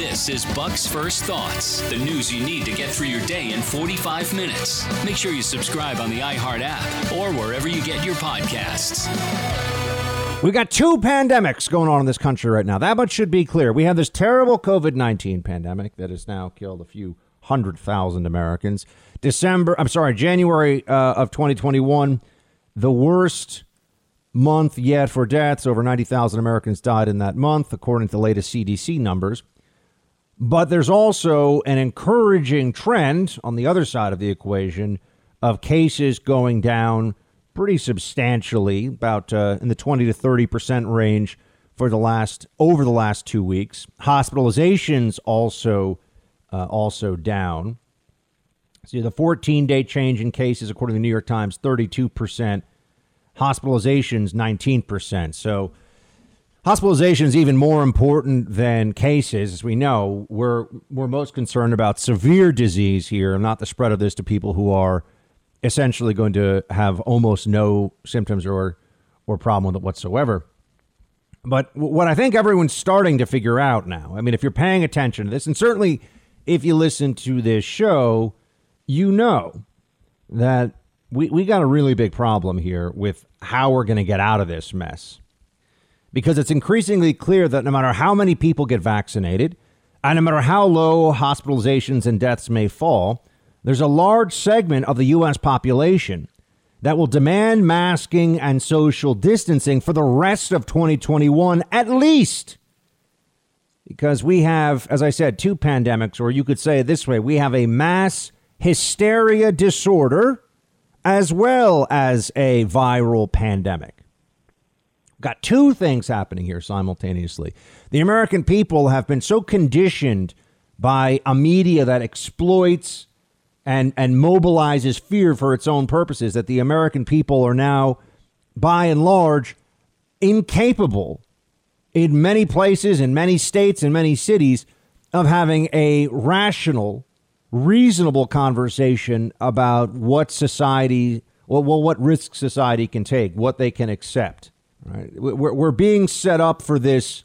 This is Buck's First Thoughts, the news you need to get through your day in 45 minutes. Make sure you subscribe on the iHeart app or wherever you get your podcasts. We've got two pandemics going on in this country right now. That much should be clear. We have this terrible COVID 19 pandemic that has now killed a few hundred thousand Americans. December, I'm sorry, January uh, of 2021, the worst month yet for deaths. Over 90,000 Americans died in that month, according to the latest CDC numbers. But there's also an encouraging trend on the other side of the equation of cases going down pretty substantially, about uh, in the 20 to 30 percent range for the last over the last two weeks. Hospitalizations also uh, also down. See the 14 day change in cases, according to the New York Times, 32 percent. Hospitalizations 19 percent. So Hospitalization is even more important than cases. As we know, we're, we're most concerned about severe disease here, not the spread of this to people who are essentially going to have almost no symptoms or, or problem with it whatsoever. But what I think everyone's starting to figure out now, I mean, if you're paying attention to this, and certainly if you listen to this show, you know that we, we got a really big problem here with how we're going to get out of this mess because it's increasingly clear that no matter how many people get vaccinated, and no matter how low hospitalizations and deaths may fall, there's a large segment of the U.S. population that will demand masking and social distancing for the rest of 2021 at least. Because we have, as I said, two pandemics, or you could say it this way we have a mass hysteria disorder as well as a viral pandemic. Got two things happening here simultaneously. The American people have been so conditioned by a media that exploits and, and mobilizes fear for its own purposes that the American people are now, by and large, incapable in many places, in many states, in many cities, of having a rational, reasonable conversation about what society, well, well what risk society can take, what they can accept. Right? We're, we're being set up for this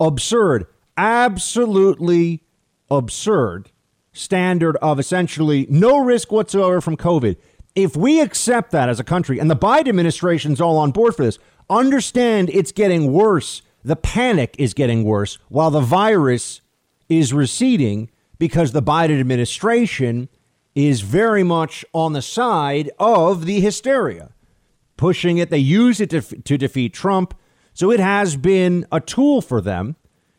absurd, absolutely absurd standard of essentially no risk whatsoever from COVID. If we accept that as a country, and the Biden administration's all on board for this, understand it's getting worse. The panic is getting worse while the virus is receding because the Biden administration is very much on the side of the hysteria pushing it. They use it to, to defeat Trump. So it has been a tool for them.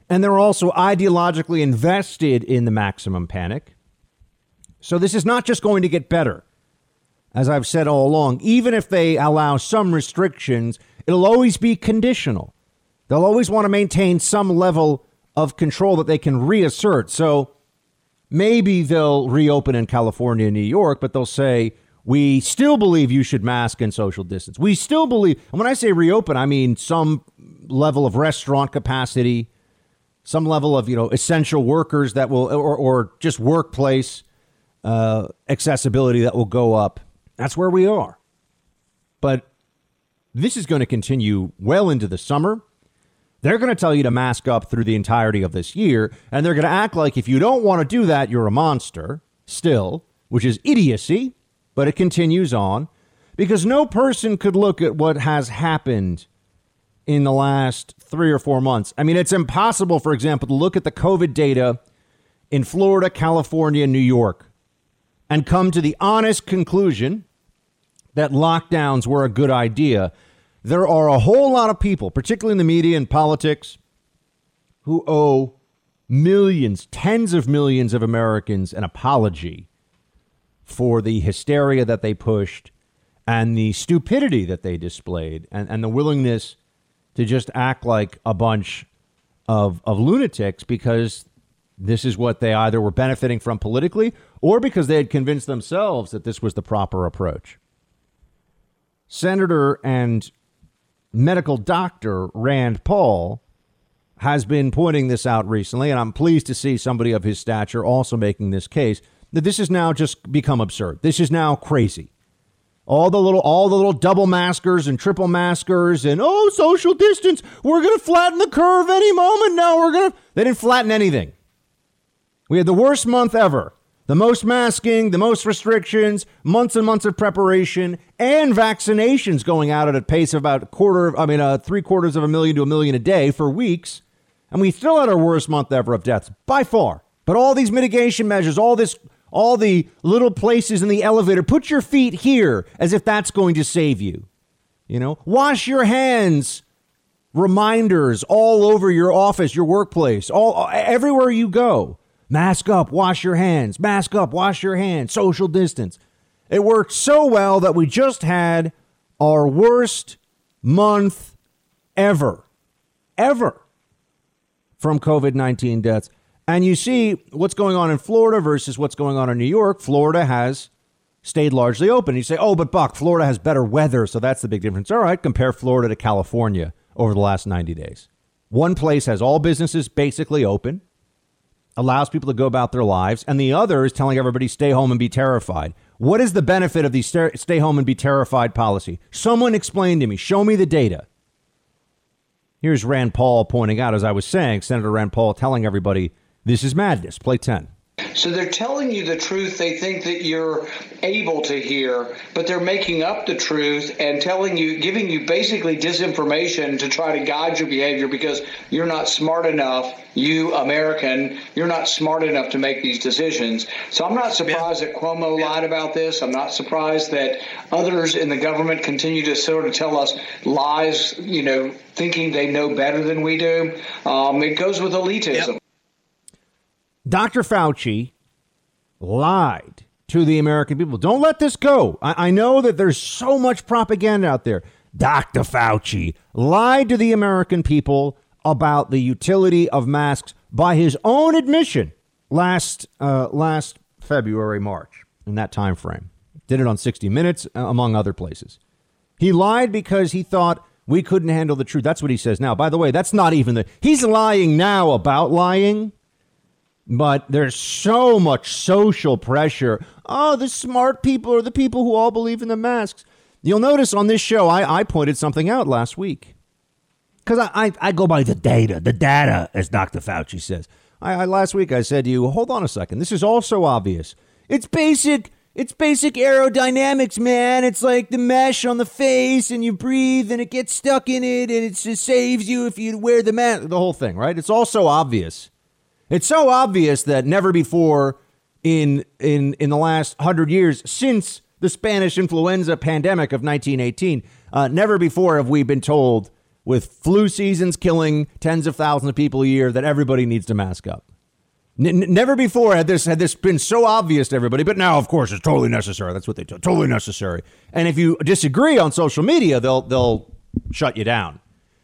And they're also ideologically invested in the maximum panic. So this is not just going to get better. As I've said all along, even if they allow some restrictions, it'll always be conditional. They'll always want to maintain some level of control that they can reassert. So maybe they'll reopen in California and New York, but they'll say, we still believe you should mask and social distance. We still believe, and when I say reopen, I mean some level of restaurant capacity, some level of you know essential workers that will, or, or just workplace uh, accessibility that will go up. That's where we are. But this is going to continue well into the summer. They're going to tell you to mask up through the entirety of this year, and they're going to act like if you don't want to do that, you're a monster still, which is idiocy but it continues on because no person could look at what has happened in the last three or four months. I mean, it's impossible, for example, to look at the COVID data in Florida, California, New York, and come to the honest conclusion that lockdowns were a good idea. There are a whole lot of people, particularly in the media and politics, who owe millions, tens of millions of Americans an apology for the hysteria that they pushed and the stupidity that they displayed and, and the willingness to just act like a bunch of, of lunatics because this is what they either were benefiting from politically or because they had convinced themselves that this was the proper approach. Senator and medical doctor Rand Paul has been pointing this out recently, and I'm pleased to see somebody of his stature also making this case that this has now just become absurd. This is now crazy. All the little all the little double maskers and triple maskers and oh social distance. We're gonna flatten the curve any moment now. We're gonna they didn't flatten anything. We had the worst month ever. The most masking, the most restrictions, months and months of preparation, and vaccinations going out at a pace of about a quarter, I mean, uh, three quarters of a million to a million a day for weeks. And we still had our worst month ever of deaths by far. But all these mitigation measures, all this, all the little places in the elevator, put your feet here as if that's going to save you. You know, wash your hands. Reminders all over your office, your workplace, all everywhere you go. Mask up, wash your hands. Mask up, wash your hands. Social distance. It worked so well that we just had our worst month ever, ever from COVID 19 deaths. And you see what's going on in Florida versus what's going on in New York. Florida has stayed largely open. You say, oh, but Buck, Florida has better weather, so that's the big difference. All right, compare Florida to California over the last 90 days. One place has all businesses basically open allows people to go about their lives, and the other is telling everybody stay home and be terrified. What is the benefit of the stay home and be terrified policy? Someone explain to me. Show me the data. Here's Rand Paul pointing out, as I was saying, Senator Rand Paul telling everybody this is madness. Play 10. So they're telling you the truth they think that you're able to hear, but they're making up the truth and telling you, giving you basically disinformation to try to guide your behavior because you're not smart enough, you American, you're not smart enough to make these decisions. So I'm not surprised yeah. that Cuomo yeah. lied about this. I'm not surprised that others in the government continue to sort of tell us lies, you know, thinking they know better than we do. Um, it goes with elitism. Yep. Dr. Fauci lied to the American people. Don't let this go. I, I, know that there's so much propaganda out there. Dr. Fauci lied to the American people about the utility of masks by his own admission last uh, last February, March, in that time frame. Did it on 60 Minutes, uh, among other places. He lied because he thought we couldn't handle the truth. That's what he says now. By the way, that's not even the. He's lying now about lying. But there's so much social pressure. Oh, the smart people are the people who all believe in the masks. You'll notice on this show, I, I pointed something out last week. Because I, I, I, go by the data, the data, as Dr. Fauci says. I, I, last week I said to you, hold on a second. This is also obvious. It's basic. It's basic aerodynamics, man. It's like the mesh on the face, and you breathe, and it gets stuck in it, and it just saves you if you wear the mask. The whole thing, right? It's also obvious. It's so obvious that never before in in in the last hundred years since the Spanish influenza pandemic of 1918, uh, never before have we been told with flu seasons killing tens of thousands of people a year that everybody needs to mask up. N- never before had this had this been so obvious to everybody, but now, of course, it's totally necessary. That's what they do. Totally necessary. And if you disagree on social media, they'll they'll shut you down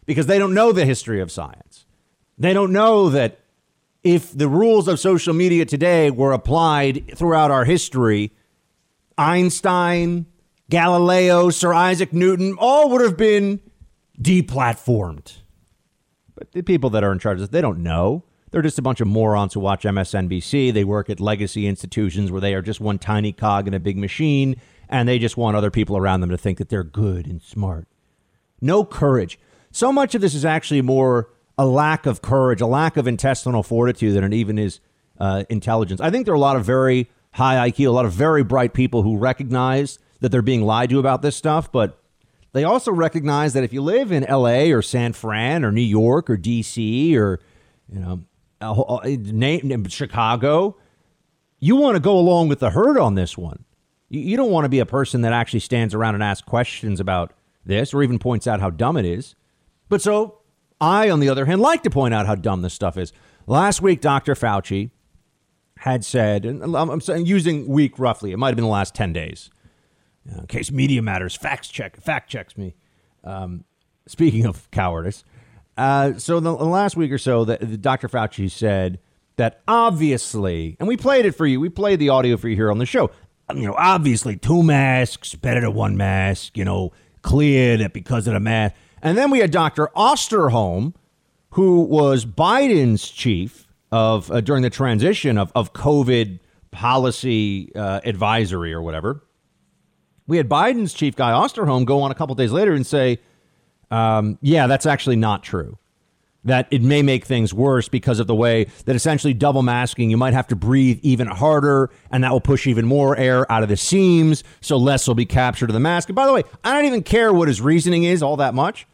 because they don't know the history of science. They don't know that if the rules of social media today were applied throughout our history, Einstein, Galileo, Sir Isaac Newton, all would have been deplatformed. But the people that are in charge of this, they don't know. They're just a bunch of morons who watch MSNBC. They work at legacy institutions where they are just one tiny cog in a big machine, and they just want other people around them to think that they're good and smart. No courage. So much of this is actually more a lack of courage, a lack of intestinal fortitude it even is uh, intelligence. I think there are a lot of very high IQ, a lot of very bright people who recognize that they're being lied to about this stuff, but they also recognize that if you live in LA or San Fran or New York or DC or you know uh, Chicago, you want to go along with the herd on this one. You don't want to be a person that actually stands around and asks questions about this or even points out how dumb it is. But so I, on the other hand, like to point out how dumb this stuff is. Last week, Dr. Fauci had said, and I'm using week roughly, it might have been the last 10 days, in case Media Matters facts check, fact checks me. Um, speaking of cowardice, uh, so the, the, last week or so, the Dr. Fauci said that obviously, and we played it for you, we played the audio for you here on the show. You know, obviously, two masks better than one mask. You know, clear that because of the mask. And then we had Dr. Osterholm, who was Biden's chief of uh, during the transition of, of COVID policy uh, advisory or whatever. We had Biden's chief guy Osterholm go on a couple days later and say, um, "Yeah, that's actually not true." that it may make things worse because of the way that essentially double masking, you might have to breathe even harder, and that will push even more air out of the seams, so less will be captured in the mask. And by the way, I don't even care what his reasoning is all that much,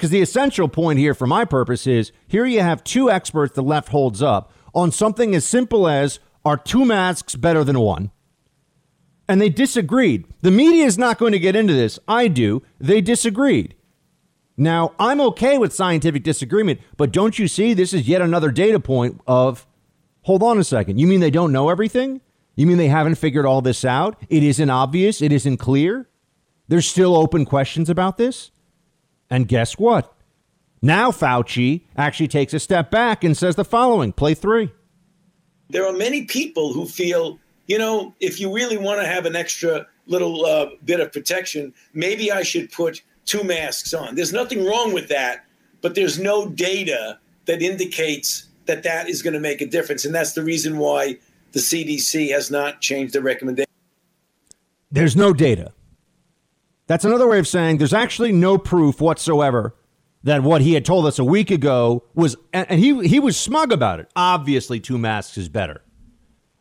because the essential point here, for my purpose, is here you have two experts the left holds up on something as simple as are two masks better than one? And they disagreed. The media is not going to get into this. I do. They disagreed. Now, I'm okay with scientific disagreement, but don't you see this is yet another data point of hold on a second. You mean they don't know everything? You mean they haven't figured all this out? It isn't obvious, it isn't clear. There's still open questions about this. And guess what? Now Fauci actually takes a step back and says the following play three. There are many people who feel, you know, if you really want to have an extra little uh, bit of protection, maybe I should put two masks on. There's nothing wrong with that, but there's no data that indicates that that is going to make a difference. And that's the reason why the CDC has not changed the recommendation. There's no data. That's another way of saying there's actually no proof whatsoever that what he had told us a week ago was, and he, he was smug about it. Obviously, two masks is better.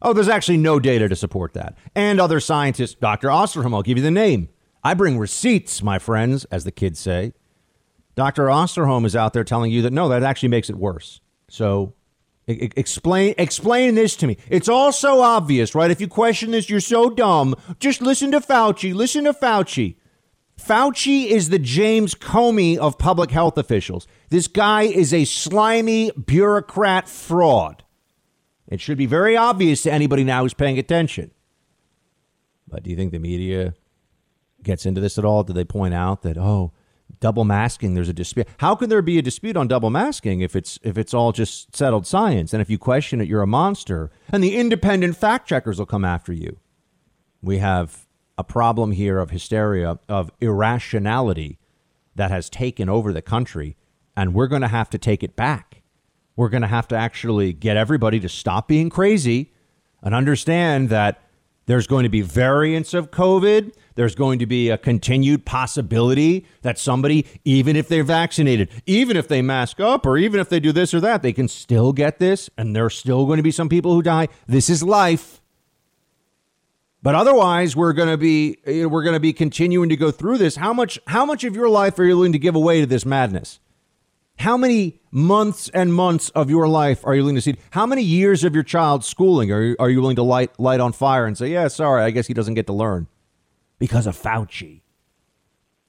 Oh, there's actually no data to support that. And other scientists, Dr. Osterholm, I'll give you the name, I bring receipts, my friends, as the kids say. Dr. Osterholm is out there telling you that no, that actually makes it worse. So I- explain explain this to me. It's all so obvious, right? If you question this, you're so dumb. Just listen to Fauci. Listen to Fauci. Fauci is the James Comey of public health officials. This guy is a slimy bureaucrat fraud. It should be very obvious to anybody now who's paying attention. But do you think the media gets into this at all? Do they point out that oh, double masking? There's a dispute. How can there be a dispute on double masking if it's if it's all just settled science? And if you question it, you're a monster. And the independent fact checkers will come after you. We have a problem here of hysteria, of irrationality that has taken over the country, and we're going to have to take it back. We're going to have to actually get everybody to stop being crazy and understand that there's going to be variants of COVID. There's going to be a continued possibility that somebody, even if they're vaccinated, even if they mask up, or even if they do this or that, they can still get this, and there's still going to be some people who die. This is life. But otherwise, we're going to be we're going to be continuing to go through this. How much how much of your life are you willing to give away to this madness? How many months and months of your life are you willing to see? How many years of your child's schooling are you, are you willing to light light on fire and say, "Yeah, sorry, I guess he doesn't get to learn because of Fauci."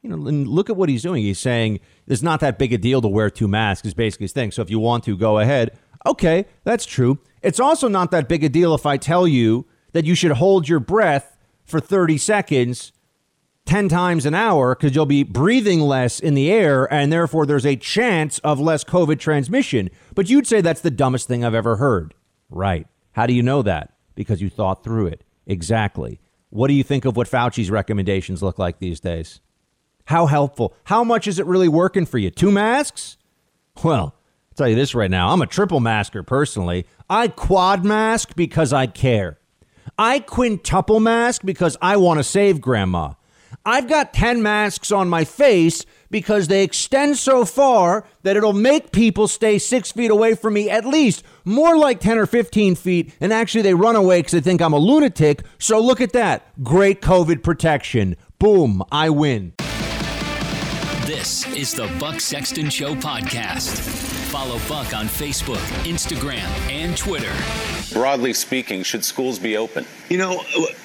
You know, and look at what he's doing. He's saying it's not that big a deal to wear two masks. Is basically his thing. So if you want to, go ahead. Okay, that's true. It's also not that big a deal if I tell you that you should hold your breath for 30 seconds 10 times an hour because you'll be breathing less in the air and therefore there's a chance of less COVID transmission. But you'd say that's the dumbest thing I've ever heard. Right. How do you know that? Because you thought through it. Exactly. What do you think of what Fauci's recommendations look like these days? How helpful? How much is it really working for you? Two masks? Well, I'll tell you this right now. I'm a triple masker personally. I quad mask because I care. I quintuple mask because I want to save grandma. I've got 10 masks on my face because they extend so far that it'll make people stay six feet away from me at least, more like 10 or 15 feet. And actually, they run away because they think I'm a lunatic. So look at that. Great COVID protection. Boom, I win. This is the Buck Sexton Show podcast. Follow Buck on Facebook, Instagram, and Twitter. Broadly speaking, should schools be open? You know,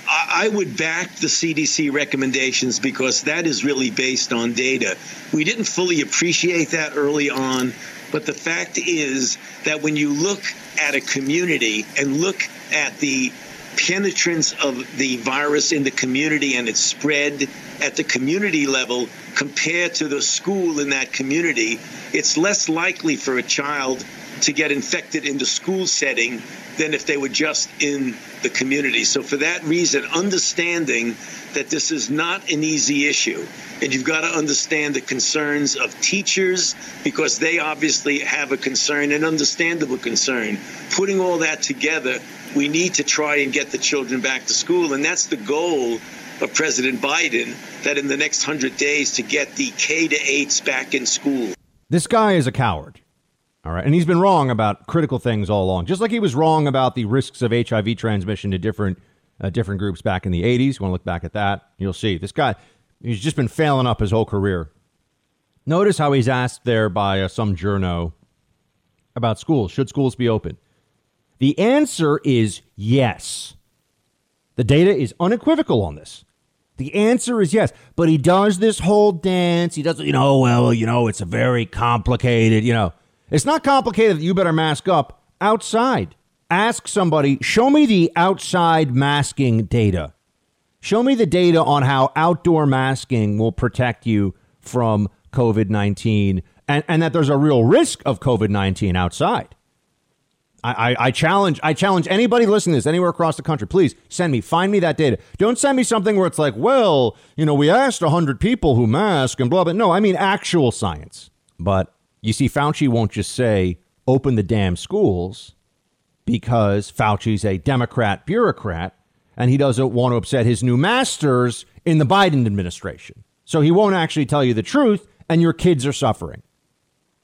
I would back the CDC recommendations because that is really based on data. We didn't fully appreciate that early on, but the fact is that when you look at a community and look at the penetrance of the virus in the community and its spread at the community level compared to the school in that community, it's less likely for a child to get infected in the school setting than if they were just in the community. So, for that reason, understanding that this is not an easy issue, and you've got to understand the concerns of teachers because they obviously have a concern, an understandable concern. Putting all that together, we need to try and get the children back to school, and that's the goal of President Biden that in the next 100 days to get the K to 8s back in school. This guy is a coward. All right. And he's been wrong about critical things all along, just like he was wrong about the risks of HIV transmission to different uh, different groups back in the 80s. You want to look back at that, you'll see this guy, he's just been failing up his whole career. Notice how he's asked there by uh, some journo about schools. Should schools be open? The answer is yes. The data is unequivocal on this. The answer is yes. But he does this whole dance. He does, you know, well, you know, it's a very complicated, you know. It's not complicated you better mask up outside. Ask somebody, show me the outside masking data. Show me the data on how outdoor masking will protect you from COVID 19 and, and that there's a real risk of COVID 19 outside. I, I, challenge I challenge anybody listening to this anywhere across the country. Please send me, find me that data. Don't send me something where it's like, well, you know, we asked 100 people who mask and blah, blah. No, I mean actual science. But you see, Fauci won't just say, open the damn schools because Fauci's a Democrat bureaucrat and he doesn't want to upset his new masters in the Biden administration. So he won't actually tell you the truth, and your kids are suffering.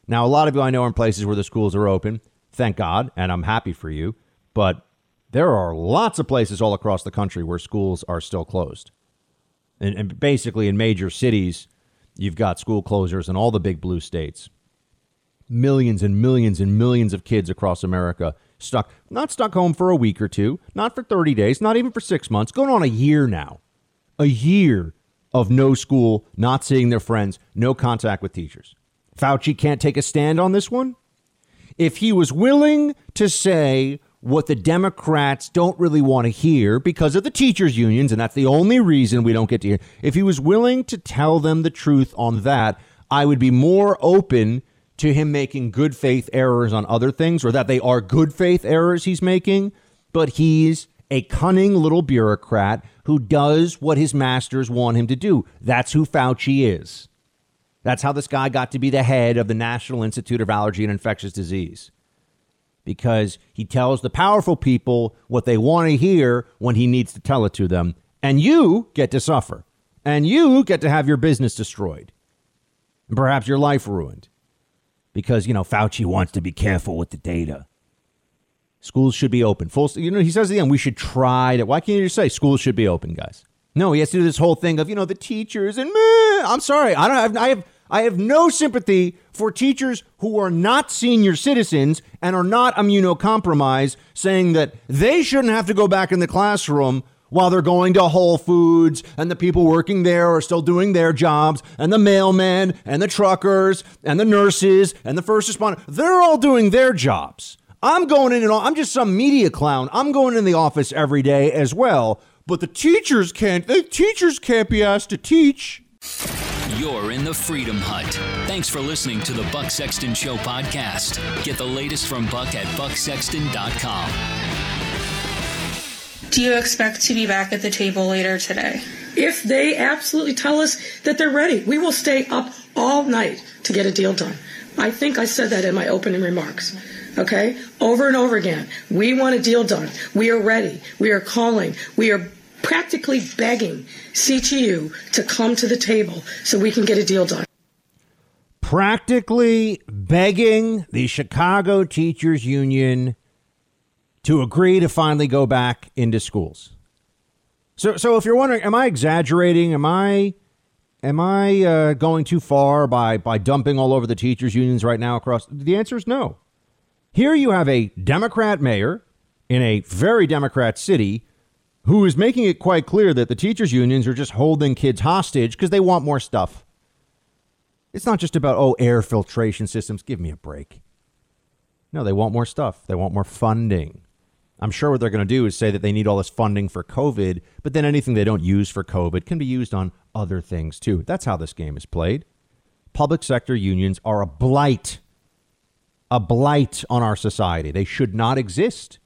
Now, a lot of you I know are in places where the schools are open. Thank God, and I'm happy for you. But there are lots of places all across the country where schools are still closed. And, and basically, in major cities, you've got school closures in all the big blue states millions and millions and millions of kids across America stuck, not stuck home for a week or two, not for 30 days, not even for six months, going on a year now. A year of no school, not seeing their friends, no contact with teachers. Fauci can't take a stand on this one. If he was willing to say what the Democrats don't really want to hear because of the teachers' unions, and that's the only reason we don't get to hear, if he was willing to tell them the truth on that, I would be more open to him making good faith errors on other things or that they are good faith errors he's making, but he's a cunning little bureaucrat who does what his masters want him to do. That's who Fauci is. That's how this guy got to be the head of the National Institute of Allergy and Infectious Disease. Because he tells the powerful people what they want to hear when he needs to tell it to them. And you get to suffer. And you get to have your business destroyed. And perhaps your life ruined because you know Fauci wants to be careful with the data. Schools should be open. Full, you know, he says at the end we should try to. Why can't you just say schools should be open, guys? No, he has to do this whole thing of you know the teachers and meh. I'm sorry, I don't have. I have. I have no sympathy for teachers who are not senior citizens and are not immunocompromised, saying that they shouldn't have to go back in the classroom while they're going to Whole Foods and the people working there are still doing their jobs and the mailmen and the truckers and the nurses and the first responders. they're all doing their jobs. I'm going in and I'm just some media clown. I'm going in the office every day as well, but the teachers can't the teachers can't be asked to teach. You're in the Freedom Hut. Thanks for listening to the Buck Sexton Show podcast. Get the latest from Buck at bucksexton.com. Do you expect to be back at the table later today? If they absolutely tell us that they're ready, we will stay up all night to get a deal done. I think I said that in my opening remarks. Okay? Over and over again. We want a deal done. We are ready. We are calling. We are practically begging CTU to come to the table so we can get a deal done. Practically begging the Chicago Teachers Union to agree to finally go back into schools. So, so if you're wondering, am I exaggerating? Am I, am I uh, going too far by by dumping all over the teachers' unions right now across? The answer is no. Here you have a Democrat mayor in a very Democrat city who is making it quite clear that the teachers' unions are just holding kids hostage because they want more stuff. It's not just about, oh, air filtration systems. Give me a break. No, they want more stuff. They want more funding. I'm sure what they're going to do is say that they need all this funding for COVID, but then anything they don't use for COVID can be used on other things too. That's how this game is played. Public sector unions are a blight, a blight on our society. They should not exist.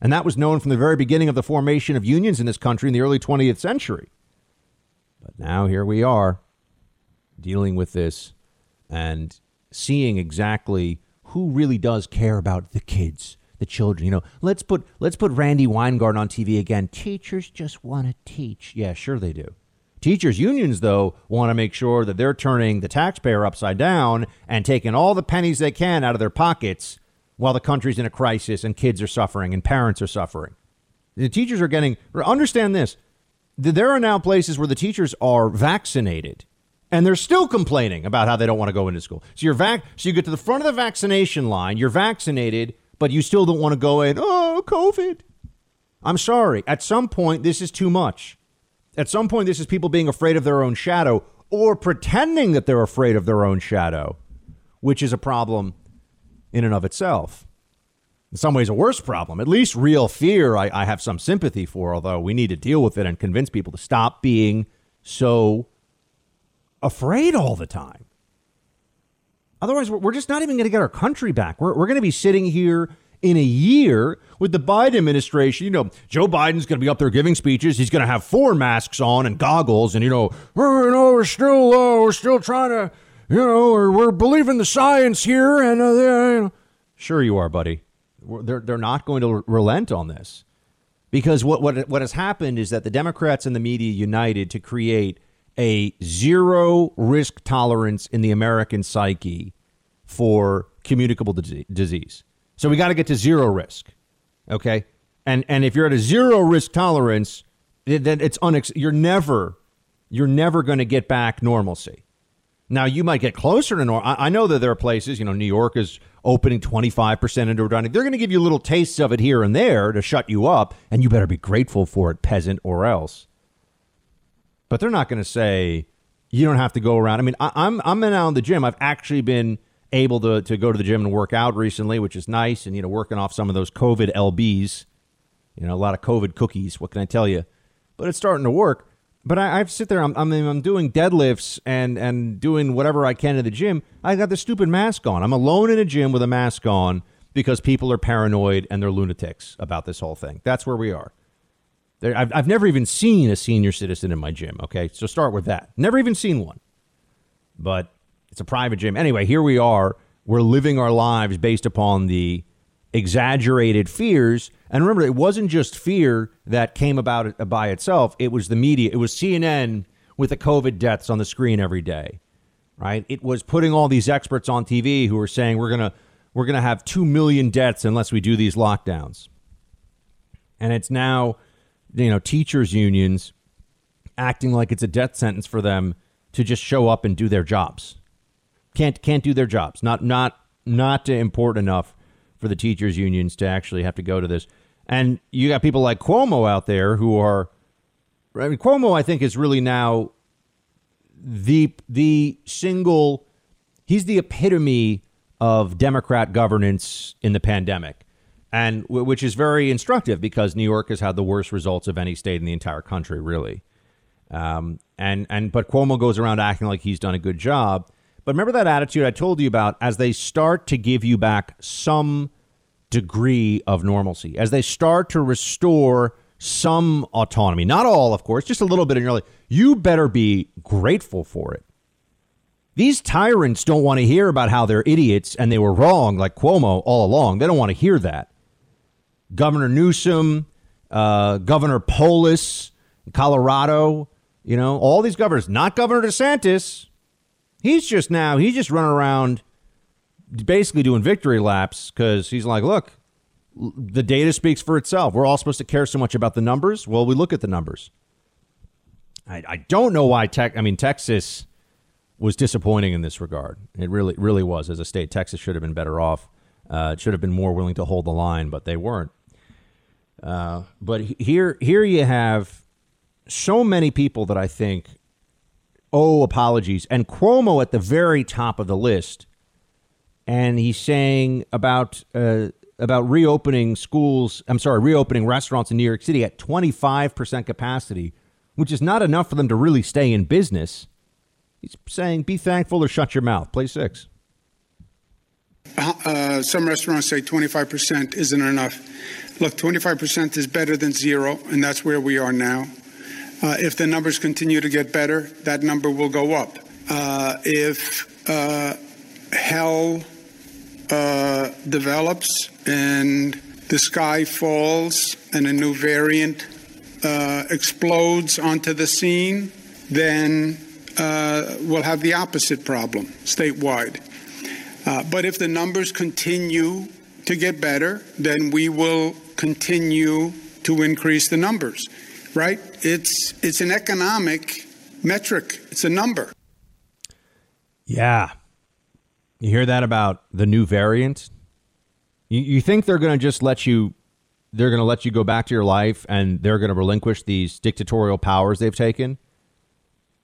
And that was known from the very beginning of the formation of unions in this country in the early 20th century. But now here we are dealing with this and seeing exactly who really does care about the kids the children. You know, let's put let's put Randi Weingarten on TV again. Teachers just want to teach. Yeah, sure they do. Teachers' unions, though, want to make sure that they're turning the taxpayer upside down and taking all the pennies they can out of their pockets while the country's in a crisis and kids are suffering and parents are suffering. The teachers are getting, understand this, there are now places where the teachers are vaccinated and they're still complaining about how they don't want to go into school. So you're vac- so you get to the front of the vaccination line, you're vaccinated, but you still don't want to go in. Oh, COVID. I'm sorry. At some point, this is too much. At some point, this is people being afraid of their own shadow or pretending that they're afraid of their own shadow, which is a problem in and of itself. In some ways, a worse problem. At least real fear, I, I have some sympathy for, although we need to deal with it and convince people to stop being so afraid all the time. Otherwise, we're just not even going to get our country back. We're, we're going to be sitting here in a year with the Biden administration. You know, Joe Biden's going to be up there giving speeches. He's going to have four masks on and goggles, and you know, oh, you know, we're still uh, we're still trying to, you know, we're, we're believing the science here. And uh, you know. sure, you are, buddy. They're they're not going to relent on this because what what what has happened is that the Democrats and the media united to create a zero risk tolerance in the American psyche for communicable disease. So we got to get to zero risk. Okay. And, and if you're at a zero risk tolerance, then it's unex- you're never, you're never going to get back normalcy. Now you might get closer to normal. I, I know that there are places, you know, New York is opening 25% indoor dining. They're going to give you little tastes of it here and there to shut you up, and you better be grateful for it, peasant, or else. But they're not going to say you don't have to go around. I mean, I, I'm I'm in out in the gym. I've actually been able to, to go to the gym and work out recently, which is nice. And, you know, working off some of those COVID LBs, you know, a lot of COVID cookies. What can I tell you? But it's starting to work. But I, I sit there, I'm, I'm, I'm doing deadlifts and, and doing whatever I can in the gym. I got the stupid mask on. I'm alone in a gym with a mask on because people are paranoid and they're lunatics about this whole thing. That's where we are. I've, I've never even seen a senior citizen in my gym. Okay. So start with that. Never even seen one. But it's a private gym. Anyway, here we are. We're living our lives based upon the exaggerated fears. And remember, it wasn't just fear that came about by itself. It was the media. It was CNN with the COVID deaths on the screen every day, right? It was putting all these experts on TV who were saying we're gonna we're gonna have two million deaths unless we do these lockdowns. And it's now, you know, teachers unions acting like it's a death sentence for them to just show up and do their jobs can't can't do their jobs. Not not not important enough for the teachers unions to actually have to go to this. And you got people like Cuomo out there who are I mean Cuomo I think is really now the the single he's the epitome of Democrat governance in the pandemic. And which is very instructive because New York has had the worst results of any state in the entire country, really. Um, and and but Cuomo goes around acting like he's done a good job. But remember that attitude I told you about as they start to give you back some degree of normalcy, as they start to restore some autonomy, not all, of course, just a little bit in your life, you better be grateful for it. These tyrants don't want to hear about how they're idiots and they were wrong, like Cuomo all along. They don't want to hear that. Governor Newsom, uh, Governor Polis, Colorado, you know, all these governors, not Governor DeSantis, He's just now, he's just running around basically doing victory laps because he's like, look, the data speaks for itself. We're all supposed to care so much about the numbers. Well, we look at the numbers. I, I don't know why tech. I mean, Texas was disappointing in this regard. It really, really was. As a state, Texas should have been better off. Uh, should have been more willing to hold the line, but they weren't. Uh, but here, here you have so many people that I think oh, apologies. And Cuomo at the very top of the list. And he's saying about uh, about reopening schools, I'm sorry, reopening restaurants in New York City at 25% capacity, which is not enough for them to really stay in business. He's saying, be thankful or shut your mouth. Play six. Uh, some restaurants say 25% isn't enough. Look, 25% is better than zero, and that's where we are now. Uh, if the numbers continue to get better, that number will go up. Uh, if uh, hell uh, develops and the sky falls and a new variant uh, explodes onto the scene, then we'll have the opposite problem statewide. But if the numbers continue to get better, then we will continue to increase the numbers. Right? It's it's an economic metric. It's a number. Yeah. You hear that about the new variant? You, you think they're going to just let you they're going to let you go back to your life and they're going to relinquish these dictatorial powers they've taken?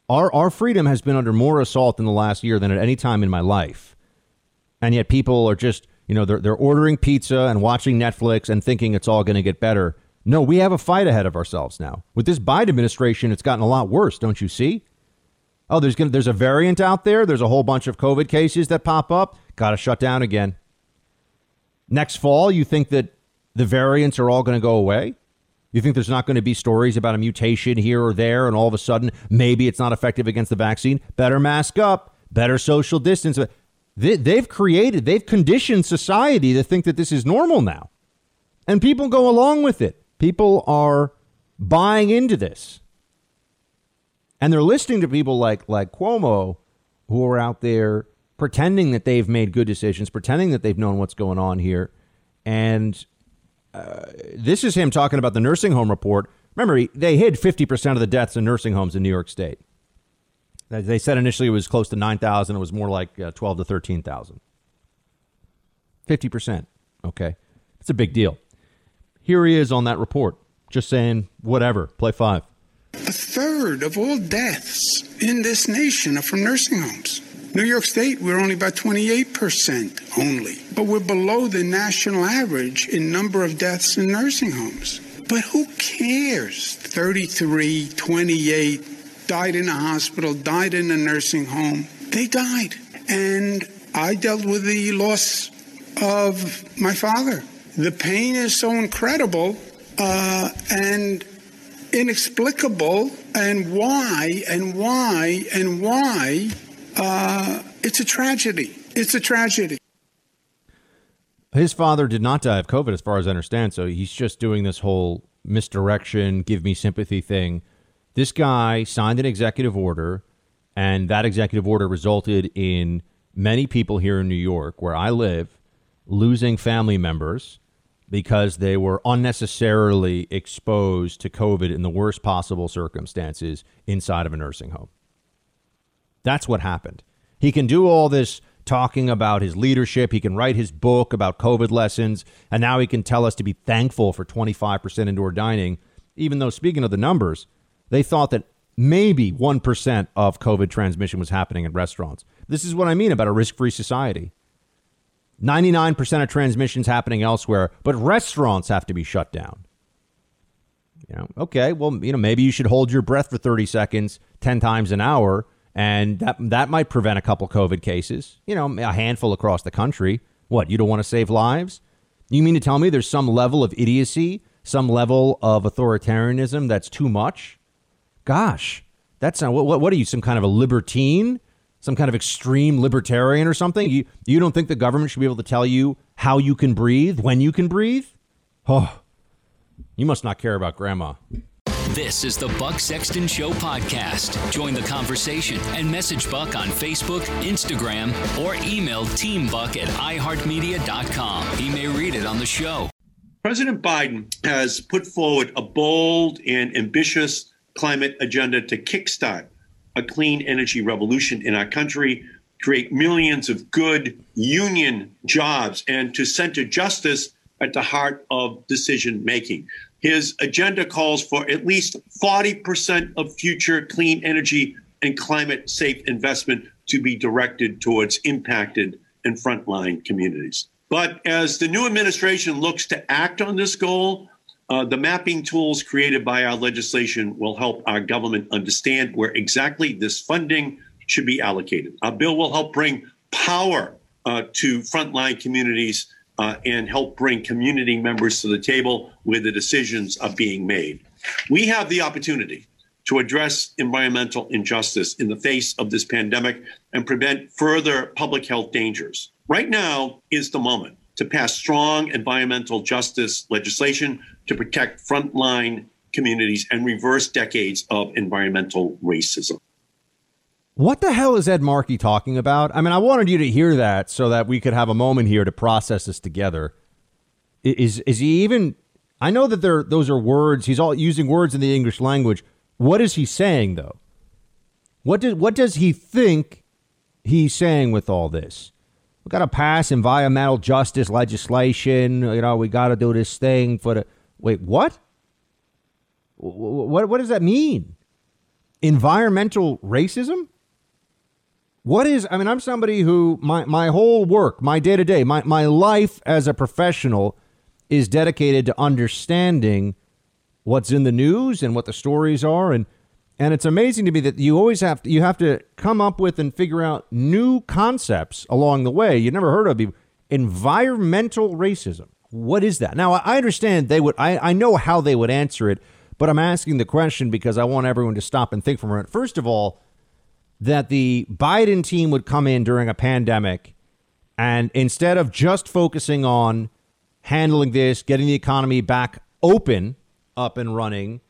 Our our freedom has been under more assault in the last year than at any time in my life. And yet people are just, you know, they're they're ordering pizza and watching Netflix and thinking it's all going to get better. No, we have a fight ahead of ourselves now. With this Biden administration, it's gotten a lot worse, don't you see? Oh, there's gonna, there's a variant out there. There's a whole bunch of COVID cases that pop up. Got to shut down again. Next fall, you think that the variants are all going to go away? You think there's not going to be stories about a mutation here or there, and all of a sudden maybe it's not effective against the vaccine? Better mask up, better social distance. They, have created, they've conditioned society to think that this is normal now, and people go along with it. People are buying into this. And they're listening to people like like Cuomo who are out there pretending that they've made good decisions, pretending that they've known what's going on here. And uh, this is him talking about the nursing home report. Remember, they hid 50% of the deaths in nursing homes in New York State. They said initially it was close to 9,000. It was more like uh, 12 to 13,000. 50%. Okay. It's a big deal. Here he is on that report, just saying, whatever, play five. A third of all deaths in this nation are from nursing homes. New York State, we're only about 28% only, but we're below the national average in number of deaths in nursing homes. But who cares? 33, 28 died in a hospital, died in a nursing home. They died. And I dealt with the loss of my father the pain is so incredible uh, and inexplicable, and why and why and why. Uh, it's a tragedy. It's a tragedy. His father did not die of COVID, as far as I understand. So he's just doing this whole misdirection, give me sympathy thing. This guy signed an executive order, and that executive order resulted in many people here in New York, where I live, losing family members because they were unnecessarily exposed to COVID in the worst possible circumstances inside of a nursing home. That's what happened. He can do all this talking about his leadership. He can write his book about COVID lessons. And now he can tell us to be thankful for 25% indoor dining, even though, speaking of the numbers, they thought that maybe 1% of COVID transmission was happening in restaurants. This is what I mean about a risk free society. 99% of transmissions happening elsewhere, but restaurants have to be shut down. You know, okay, well, you know, maybe you should hold your breath for 30 seconds 10 times an hour and that that might prevent a couple COVID cases. You know, a handful across the country. What, you don't want to save lives? You mean to tell me there's some level of idiocy, some level of authoritarianism that's too much? Gosh, that's not, what, what are you, some kind of a libertine? Some kind of extreme libertarian or something? You you don't think the government should be able to tell you how you can breathe, when you can breathe? Oh, you must not care about grandma. This is the Buck Sexton Show podcast. Join the conversation and message Buck on Facebook, Instagram, or email teambuck at iheartmedia.com. He may read it on the show. President Biden has put forward a bold and ambitious climate agenda to kickstart a clean energy revolution in our country, create millions of good union jobs, and to center justice at the heart of decision making. His agenda calls for at least 40% of future clean energy and climate safe investment to be directed towards impacted and frontline communities. But as the new administration looks to act on this goal, uh, the mapping tools created by our legislation will help our government understand where exactly this funding should be allocated. Our bill will help bring power uh, to frontline communities uh, and help bring community members to the table where the decisions are being made. We have the opportunity to address environmental injustice in the face of this pandemic and prevent further public health dangers. Right now is the moment to pass strong environmental justice legislation to protect frontline communities and reverse decades of environmental racism. What the hell is Ed Markey talking about? I mean, I wanted you to hear that so that we could have a moment here to process this together. Is is he even? I know that there those are words. He's all using words in the English language. What is he saying though? What does what does he think he's saying with all this? We got to pass environmental justice legislation. You know, we got to do this thing for the. Wait, what? What what does that mean? Environmental racism? What is, I mean, I'm somebody who, my, my whole work, my day to day, my, my life as a professional is dedicated to understanding what's in the news and what the stories are. And, and it's amazing to me that you always have to, you have to come up with and figure out new concepts along the way. You never heard of environmental racism. What is that? Now, I understand they would, I, I know how they would answer it, but I'm asking the question because I want everyone to stop and think for a minute. First of all, that the Biden team would come in during a pandemic and instead of just focusing on handling this, getting the economy back open, up and running,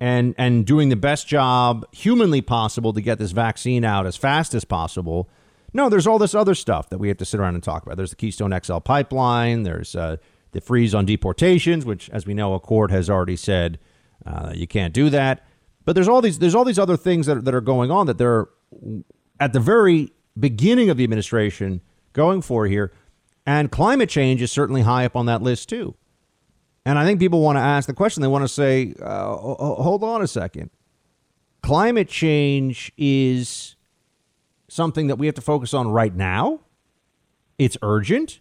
and and doing the best job humanly possible to get this vaccine out as fast as possible. No, there's all this other stuff that we have to sit around and talk about. There's the Keystone XL pipeline. There's uh, the freeze on deportations, which, as we know, a court has already said uh, you can't do that. But there's all these there's all these other things that, that are going on that they're at the very beginning of the administration going for here. And climate change is certainly high up on that list, too. And I think people want to ask the question they want to say, uh, hold on a second. Climate change is something that we have to focus on right now. It's urgent.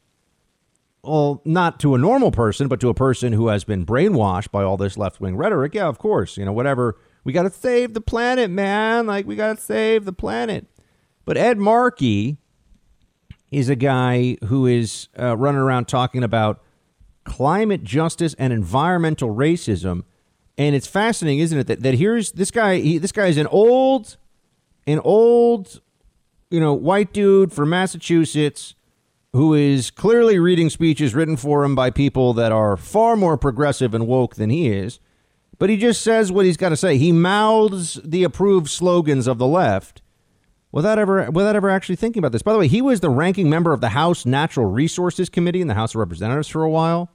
Well, not to a normal person, but to a person who has been brainwashed by all this left wing rhetoric. Yeah, of course. You know, whatever we got to save the planet, man. Like, we got to save the planet. But Ed Markey is a guy who is uh, running around talking about climate justice and environmental racism. And it's fascinating, isn't it? That, that here's this guy. He, this guy is an old, an old, you know, white dude from Massachusetts who is clearly reading speeches written for him by people that are far more progressive and woke than he is but he just says what he's got to say. He mouths the approved slogans of the left without ever without ever actually thinking about this. By the way, he was the ranking member of the House Natural Resources Committee in the House of Representatives for a while.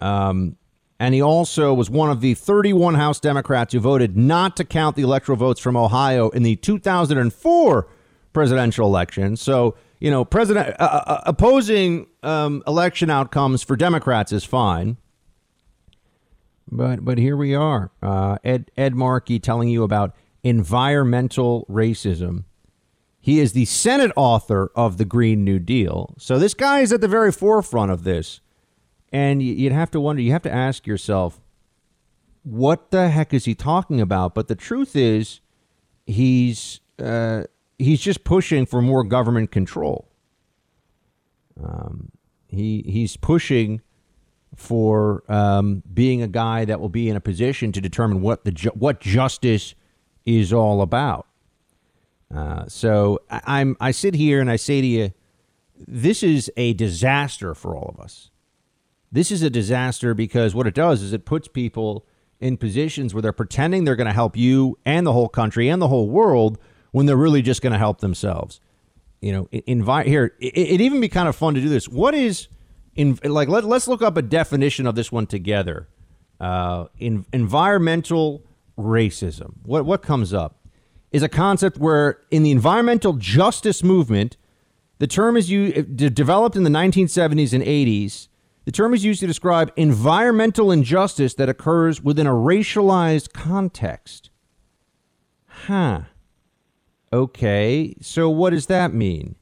Um, and he also was one of the 31 House Democrats who voted not to count the electoral votes from Ohio in the 2004 presidential election. So, you know, president uh, uh, uh opposing um, election outcomes for Democrats is fine. But but here we are. Uh, Ed Ed Markey telling you about environmental racism. He is the Senate author of the Green New Deal. So this guy is at the very forefront of this. And you'd have to wonder, you have to ask yourself, what the heck is he talking about? But the truth is, he's uh, he's just pushing for more government control. Um, he he's pushing for um, being a guy that will be in a position to determine what the ju- what justice is all about. Uh, so I, I'm I sit here and I say to you, this is a disaster for all of us. This is a disaster because what it does is it puts people in positions where they're pretending they're going to help you and the whole country and the whole world when they're really just going to help themselves. You know, invite here. It, it even be kind of fun to do this. What is in like let, let's look up a definition of this one together. Uh, in, environmental racism. What what comes up is a concept where in the environmental justice movement, the term is used, developed in the 1970s and 80s. The term is used to describe environmental injustice that occurs within a racialized context. Huh. Okay, so what does that mean?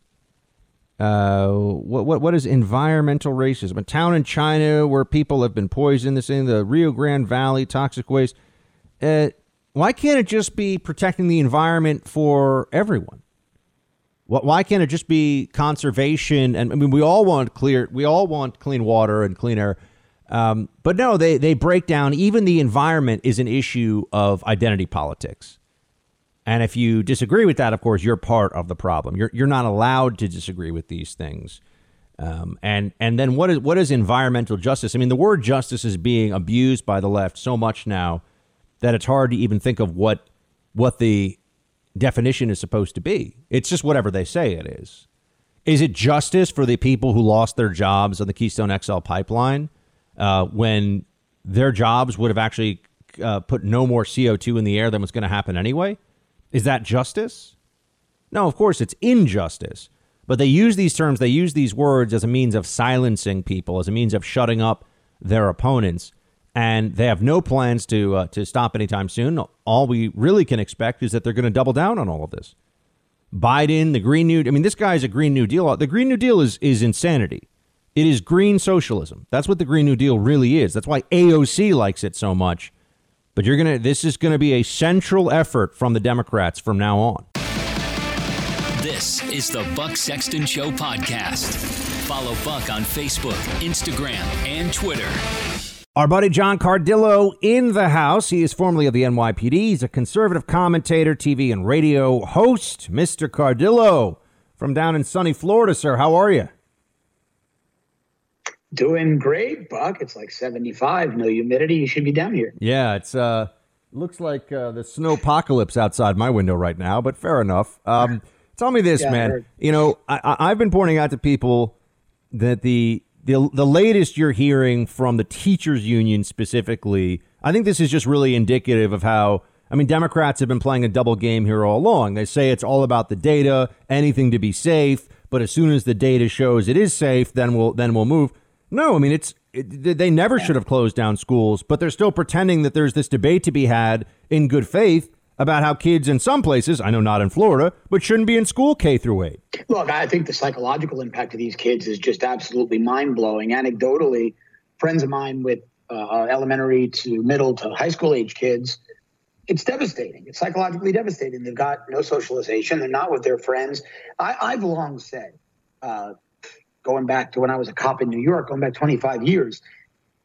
Uh, what, what what is environmental racism? A town in China where people have been poisoned. This in the Rio Grande Valley, toxic waste. Uh, why can't it just be protecting the environment for everyone? Why can't it just be conservation? And I mean, we all want clear, we all want clean water and clean air. Um, but no, they they break down even the environment is an issue of identity politics. And if you disagree with that, of course, you're part of the problem. You're, you're not allowed to disagree with these things. Um, and and then what is what is environmental justice? I mean, the word justice is being abused by the left so much now that it's hard to even think of what what the definition is supposed to be. It's just whatever they say it is. Is it justice for the people who lost their jobs on the Keystone XL pipeline uh, when their jobs would have actually uh, put no more CO2 in the air than was going to happen anyway? Is that justice? No, of course it's injustice. But they use these terms, they use these words as a means of silencing people, as a means of shutting up their opponents. And they have no plans to uh, to stop anytime soon. All we really can expect is that they're going to double down on all of this. Biden, the Green New I mean, this guy is a Green New Deal. The Green New Deal is is insanity. It is green socialism. That's what the Green New Deal really is. That's why AOC likes it so much. But you're gonna this is gonna be a central effort from the Democrats from now on. This is the Buck Sexton Show podcast. Follow Buck on Facebook, Instagram, and Twitter. Our buddy John Cardillo in the house. He is formerly of the NYPD. He's a conservative commentator, TV and radio host. Mr. Cardillo from down in sunny Florida, sir. How are you? Doing great, Buck. It's like 75, no humidity. You should be down here. Yeah, it's uh looks like uh, the snow apocalypse outside my window right now, but fair enough. Um, tell me this, Yeah, man. You know, I, I- I've been pointing out to people that the the the latest you're hearing from the teachers union specifically, I think this is just really indicative of how I mean Democrats have been playing a double game here all along. They say it's all about the data, anything to be safe, but as soon as the data shows it is safe, then we'll then we'll move. No, I mean it's it, they never should have closed down schools, but they're still pretending that there's this debate to be had in good faith about how kids in some places, I know not in Florida, but shouldn't be in school K through 8. Look, I think the psychological impact of these kids is just absolutely mind blowing. Anecdotally, friends of mine with uh, elementary to middle to high school age kids, it's devastating. It's psychologically devastating. They've got no socialization. They're not with their friends. I, I've long said, uh, going back to when I was a cop in New York, going back 25 years,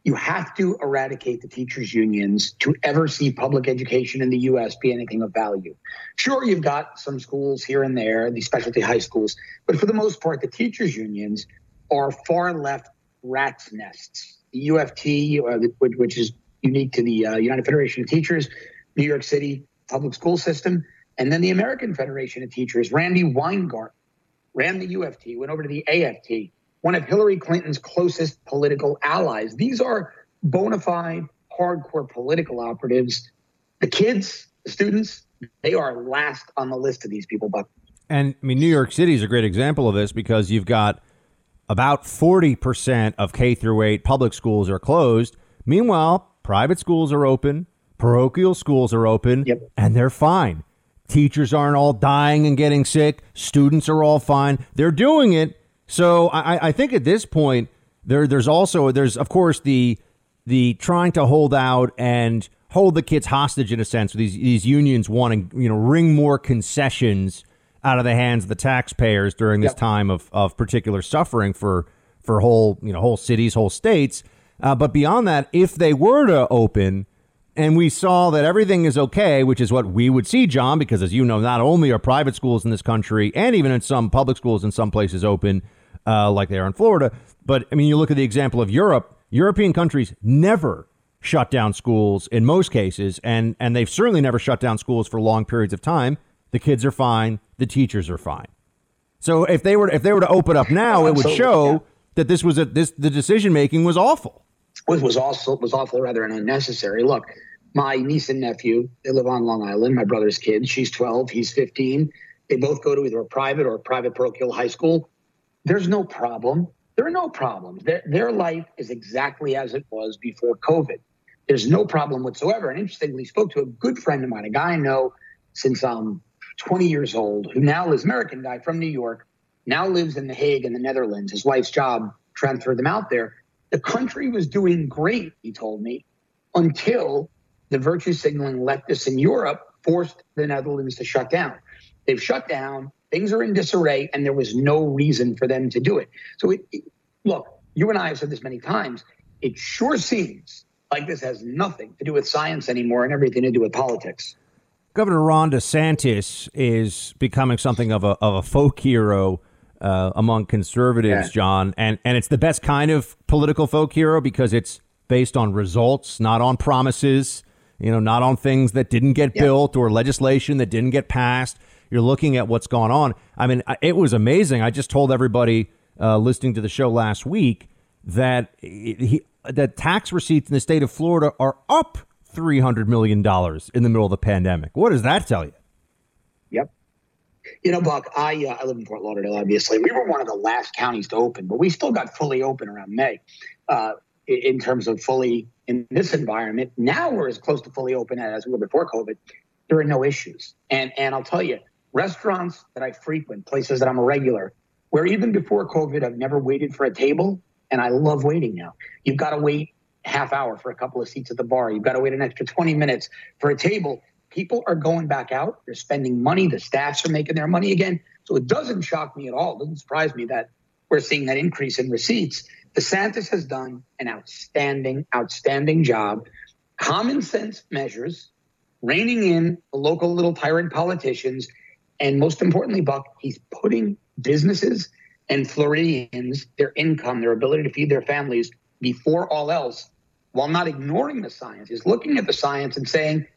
you have to eradicate the teachers' unions to ever see public education in the U.S. be anything of value. Sure, you've got some schools here and there, these specialty high schools, but for the most part, the teachers' unions are far left rats' nests. The UFT, uh, which, is unique to the uh, United Federation of Teachers, New York City public school system, and then the American Federation of Teachers, Randi Weingarten ran the UFT, went over to the AFT, one of Hillary Clinton's closest political allies. These are bona fide, hardcore political operatives. The kids, the students, they are last on the list of these people, but And I mean, New York City is a great example of this because you've got about 40% of K through 8 public schools are closed. Meanwhile, private schools are open, parochial schools are open, and they're fine. Teachers aren't all dying and getting sick. Students are all fine. They're doing it. So I, I- think at this point, there there's also there's of course the the trying to hold out and hold the kids hostage in a sense. These these unions wanting you know wring more concessions out of the hands of the taxpayers during this time of of particular suffering for for whole you know whole cities, whole states. Uh, but beyond that, if they were to open and we saw that everything is okay, which is what we would see, John, because as you know, not only are private schools in this country and even in some public schools in some places open, uh, like they are in Florida, but I mean, you look at the example of Europe. European countries never shut down schools in most cases, and and they've certainly never shut down schools for long periods of time. The kids are fine. The teachers are fine. So if they were if they were to open up now, it would show that this was a this the decision making was awful. Was was also was awful rather and unnecessary. Look, my niece and nephew, they live on Long Island. My brother's kids. She's 12, he's 15. They both go to either a private or a private parochial high school. There's no problem. There are no problems. Their their life is exactly as it was before COVID. There's no problem whatsoever. And interestingly, spoke to a good friend of mine, a guy I know since I'm 20 years old, who now lives American guy from New York, now lives in The Hague in the Netherlands. His wife's job transferred them out there. The country was doing great, he told me, until the virtue signaling leftists in Europe forced the Netherlands to shut down. They've shut down, things are in disarray, and there was no reason for them to do it. So, it, it- look, you and I have said this many times. It sure seems like this has nothing to do with science anymore and everything to do with politics. Governor Ron DeSantis is becoming something of a, of a folk hero uh, among conservatives, Yeah. John, and and it's the best kind of political folk hero because it's based on results, not on promises. You know, not on things that didn't get built or legislation that didn't get passed. You're looking at what's gone on. I mean, it was amazing. I just told everybody uh, listening to the show last week that he, that tax receipts in the state of Florida are up three hundred million dollars in the middle of the pandemic. What does that tell you? Yep. You know, Buck, I uh, I live in Fort Lauderdale. Obviously, we were one of the last counties to open, but we still got fully open around May. Uh, in- terms of fully in this environment, now we're as close to fully open as we were before COVID. There are no issues, and and I'll tell you, restaurants that I frequent, places that I'm a regular, where even before COVID, I've never waited for a table, and I love waiting now. You've got to wait half hour for a couple of seats at the bar. You've got to wait an extra 20 minutes for a table. People are going back out. They're spending money. The staffs are making their money again. So it doesn't shock me at all. It doesn't surprise me that we're seeing that increase in receipts. DeSantis has done an outstanding, outstanding job. Common sense measures, reining in the local little tyrant politicians, and most importantly, Buck, he's putting businesses and Floridians, their income, their ability to feed their families before all else, while not ignoring the science. He's looking at the science and saying,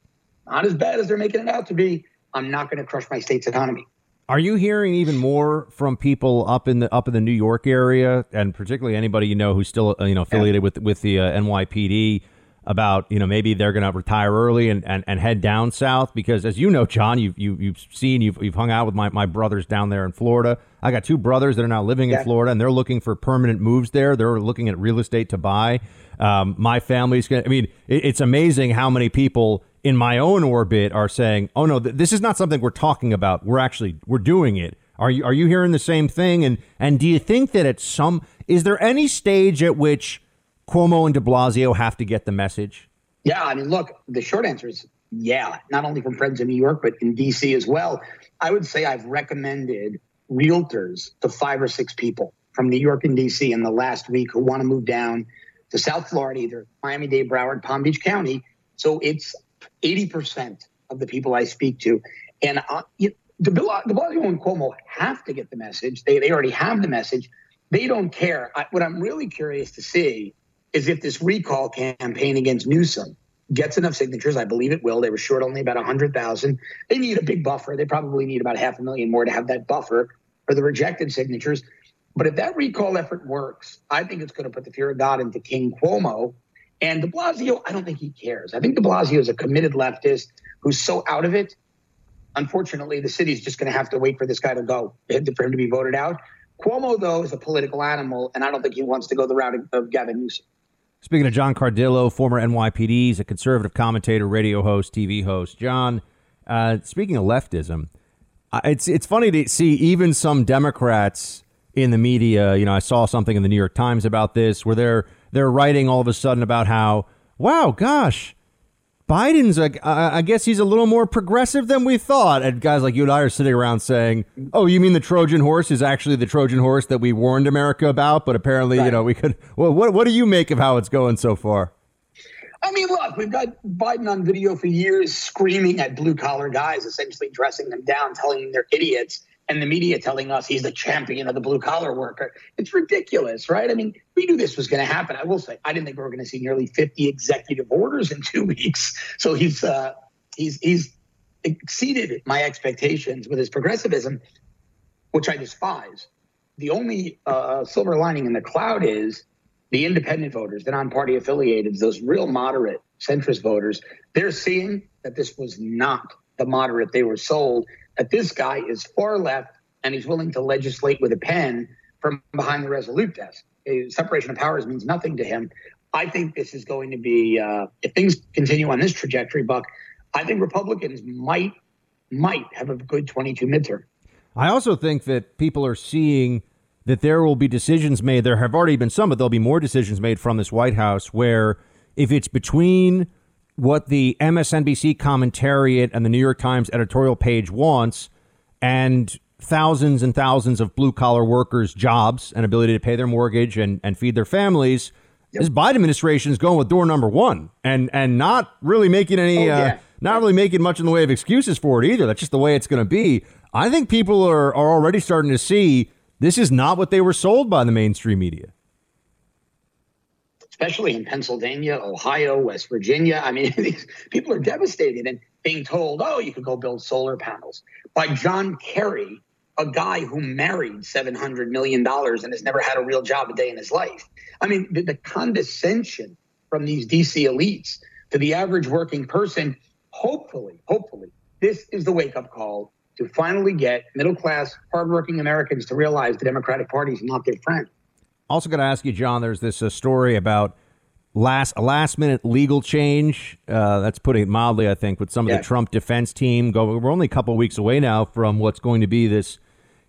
not as bad as they're making it out to be. I'm not going to crush my state's economy. Are you hearing even more from people up in the up in the New York area, and particularly anybody you know who's still uh, you know affiliated with with the uh, NYPD about you know maybe they're going to retire early and, and, and head down south because as you know, John, you've you, you've seen you've you've hung out with my, my brothers down there in Florida. I got two brothers that are now living in Florida, and they're looking for permanent moves there. They're looking at real estate to buy. Um, my family's going. to I mean, it, it's amazing how many people in my own orbit are saying, "Oh no, th- this is not something we're talking about. We're actually we're doing it." Are you are you hearing the same thing? And and do you think that at some is there any stage at which Cuomo and De Blasio have to get the message? Yeah, I mean, look, the short answer is yeah, not only from friends in New York, but in DC as well. I would say I've recommended realtors to five or six people from New York and DC in the last week who want to move down to South Florida, either Miami Dade, Broward, Palm Beach County. So it's 80% of the people I speak to. And uh, you, De Blasio and Cuomo have to get the message. They, they already have the message. They don't care. I, what I'm really curious to see is if this recall campaign against Newsom gets enough signatures. I believe it will. They were short only about 100,000. They need a big buffer. They probably need about half a million more to have that buffer for the rejected signatures. But if that recall effort works, I think it's going to put the fear of God into King Cuomo. And de Blasio, I don't think he cares. I think de Blasio is a committed leftist who's so out of it. Unfortunately, the city's just going to have to wait for this guy to go for him to be voted out. Cuomo, though, is a political animal, and I don't think he wants to go the route of- Gavin Newsom. Speaking of John Cardillo, former NYPD, he's a conservative commentator, radio host, TV host. John, uh, speaking of leftism, it's it's funny to see even some Democrats in the media. You know, I saw something in the New York Times about this, where they're they're writing all of a sudden about how, wow, gosh, Biden's, i guess he's a little more progressive than we thought. And guys like you and I are sitting around saying, oh, you mean the Trojan horse is actually the Trojan horse that we warned America about? But apparently, you know, we could. Well, what, what do you make of how it's going so far? I mean, look, we've got Biden on video for years screaming at blue collar guys, essentially dressing them down, telling them they're idiots, and the media telling us he's the champion of the blue collar worker. It's ridiculous, right? I mean, we knew this was going to happen. I will say, I didn't think we were going to see nearly 50 executive orders in two weeks. So he's uh, he's he's exceeded my expectations with his progressivism, which I despise. The only uh, silver lining in the cloud is the independent voters, the non-party affiliated, those real moderate centrist voters, they're seeing that this was not the moderate they were sold, that this guy is far left and he's willing to legislate with a pen from behind the resolute desk. Separation of powers means nothing to him. I think this is going to be, uh, if things continue on this trajectory, Buck, I think Republicans might might have a good 22 midterm. I also think that people are seeing that there will be decisions made. There have already been some, but there'll be more decisions made from this White House where if it's between what the MSNBC commentariat and the New York Times editorial page wants and thousands and thousands of blue collar workers' jobs and ability to pay their mortgage and, and feed their families, this Biden administration is going with door number one and and not really making any Oh, uh, not really making much in the way of excuses for it either. That's just the way it's going to be. I think people are, are already starting to see This is not what they were sold by the mainstream media. Especially in Pennsylvania, Ohio, West Virginia. I mean, these people are devastated and being told, oh, you could go build solar panels by John Kerry, a guy who married $700 million and has never had a real job a day in his life. I mean, the, the condescension from these DC elites to the average working person, hopefully, hopefully, this is the wake up call to finally get middle class, hardworking Americans to realize the Democratic Party is not their friend. Also, got to ask you, John. There's this uh, story about last a last minute legal change. Uh, that's putting it mildly, I think, with some of yeah. the Trump defense team. Go, we're only a couple weeks away now from what's going to be this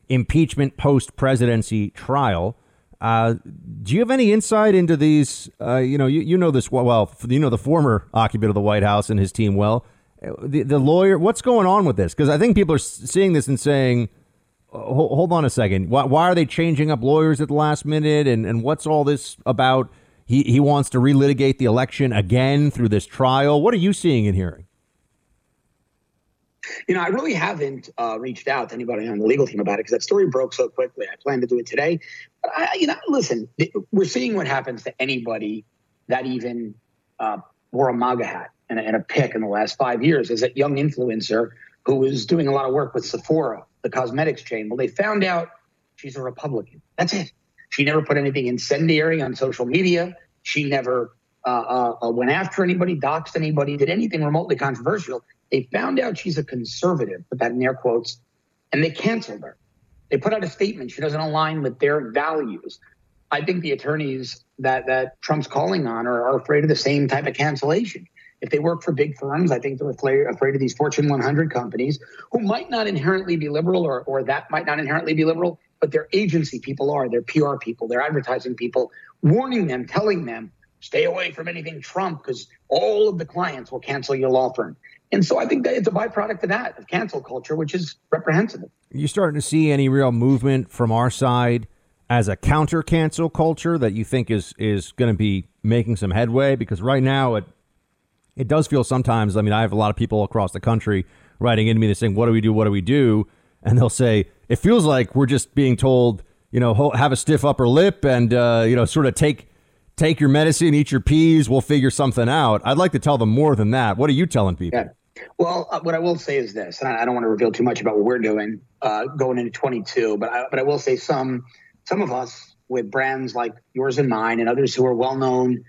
impeachment post presidency trial. Uh, do you have any insight into these? Uh, you know, you, you know this well, well. You know the former occupant of the White House and his team well. Uh, the, the lawyer, what's going on with this? Because I think people are seeing this and saying, hold, on a second. Why, why, are they changing up lawyers at the last minute? And, and what's all this about? He, he wants to relitigate the election again through this trial. What are you seeing and hearing? You know, I really haven't uh, reached out to anybody on the legal team about it because that story broke so quickly. I plan to do it today. But, I, you know, listen, we're seeing what happens to anybody that even uh, wore a MAGA hat and a, and a pick in the last five years. Is that young influencer who was doing a lot of work with Sephora the cosmetics chain. Well, they found out she's a Republican. That's it. She never put anything incendiary on social media. She never uh, uh, uh, went after anybody, doxed anybody, did anything remotely controversial. They found out she's a conservative, put that in air quotes, and they canceled her. They put out a statement. She doesn't align with their values. I think the attorneys that that Trump's calling on are, are afraid of the same type of cancellation. If they work for big firms, I think they're afraid, of these Fortune 100 companies who might not inherently be liberal or, or that might not inherently be liberal, but their agency people are, their PR people, their advertising people, warning them, telling them, stay away from anything Trump because all of the clients will cancel your law firm. And so I think that it's a byproduct of that, of cancel culture, which is reprehensible. You starting to see any real movement from our side as a counter cancel culture that you think is is going to be making some headway? Because right now it it does feel sometimes. I mean, I have a lot of people across the country writing into me and saying, "What do we do? What do we do?" And they'll say, "It feels like we're just being told, you know, have a stiff upper lip and uh, you know, sort of take take your medicine, eat your peas. We'll figure something out." I'd like to tell them more than that. What are you telling people? Yeah. Well, uh, what I will say is this, and I, I, don't want to reveal too much about what we're doing uh, going into 22, but I, but I will say some some of us with brands like yours and mine and others who are well known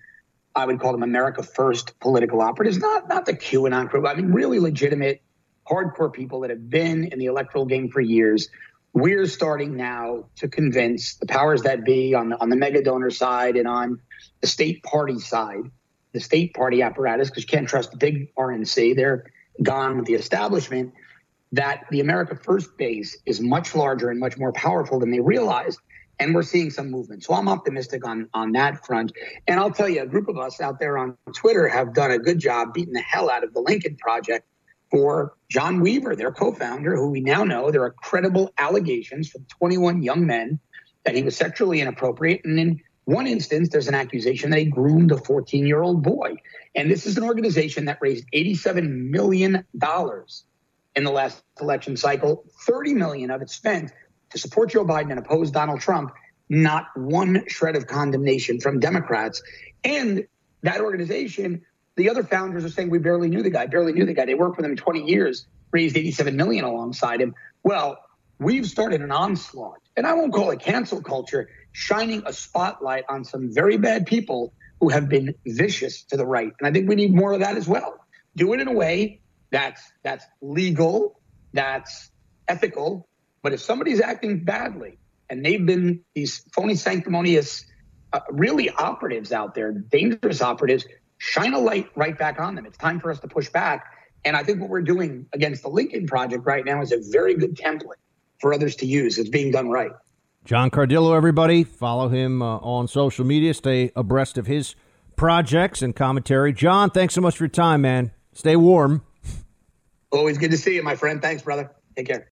I would call them America First political operatives, not not the QAnon crew. I mean, really legitimate, hardcore people that have been in the electoral game for years. We're starting now to convince the powers that be on the on the mega donor side and on the state party side, the state party apparatus, because you can't trust the big RNC. They're gone with the establishment. That the America First base is much larger and much more powerful than they realized and we're seeing some movement. So I'm optimistic on on that front. And I'll tell you, a group of us out there on Twitter have done a good job beating the hell out of the Lincoln Project for John Weaver, their co-founder, who we now know there are credible allegations from 21 young men that he was sexually inappropriate, and in one instance, there's an accusation that he groomed a 14 year old boy. And this is an organization that raised $87 million in the last election cycle, 30 million of it spent to support Joe Biden and oppose Donald Trump, not one shred of condemnation from Democrats. And that organization, the other founders are saying we barely knew the guy, barely knew the guy. They worked with him 20 years, raised 87 million alongside him. Well, we've started an onslaught, and I won't call it cancel culture, shining a spotlight on some very bad people who have been vicious to the right. And I think we need more of that as well. Do it in a way that's that's legal, that's ethical, but if somebody's acting badly and they've been these phony sanctimonious, uh, really operatives out there, dangerous operatives, shine a light right back on them. It's time for us to push back. And I think what we're doing against the Lincoln Project right now is a very good template for others to use. It's being done right. John Cardillo, everybody, follow him uh, on social media. Stay abreast of his projects and commentary. John, thanks so much for your time, man. Stay warm. Always good to see you, my friend. Thanks, brother. Take care.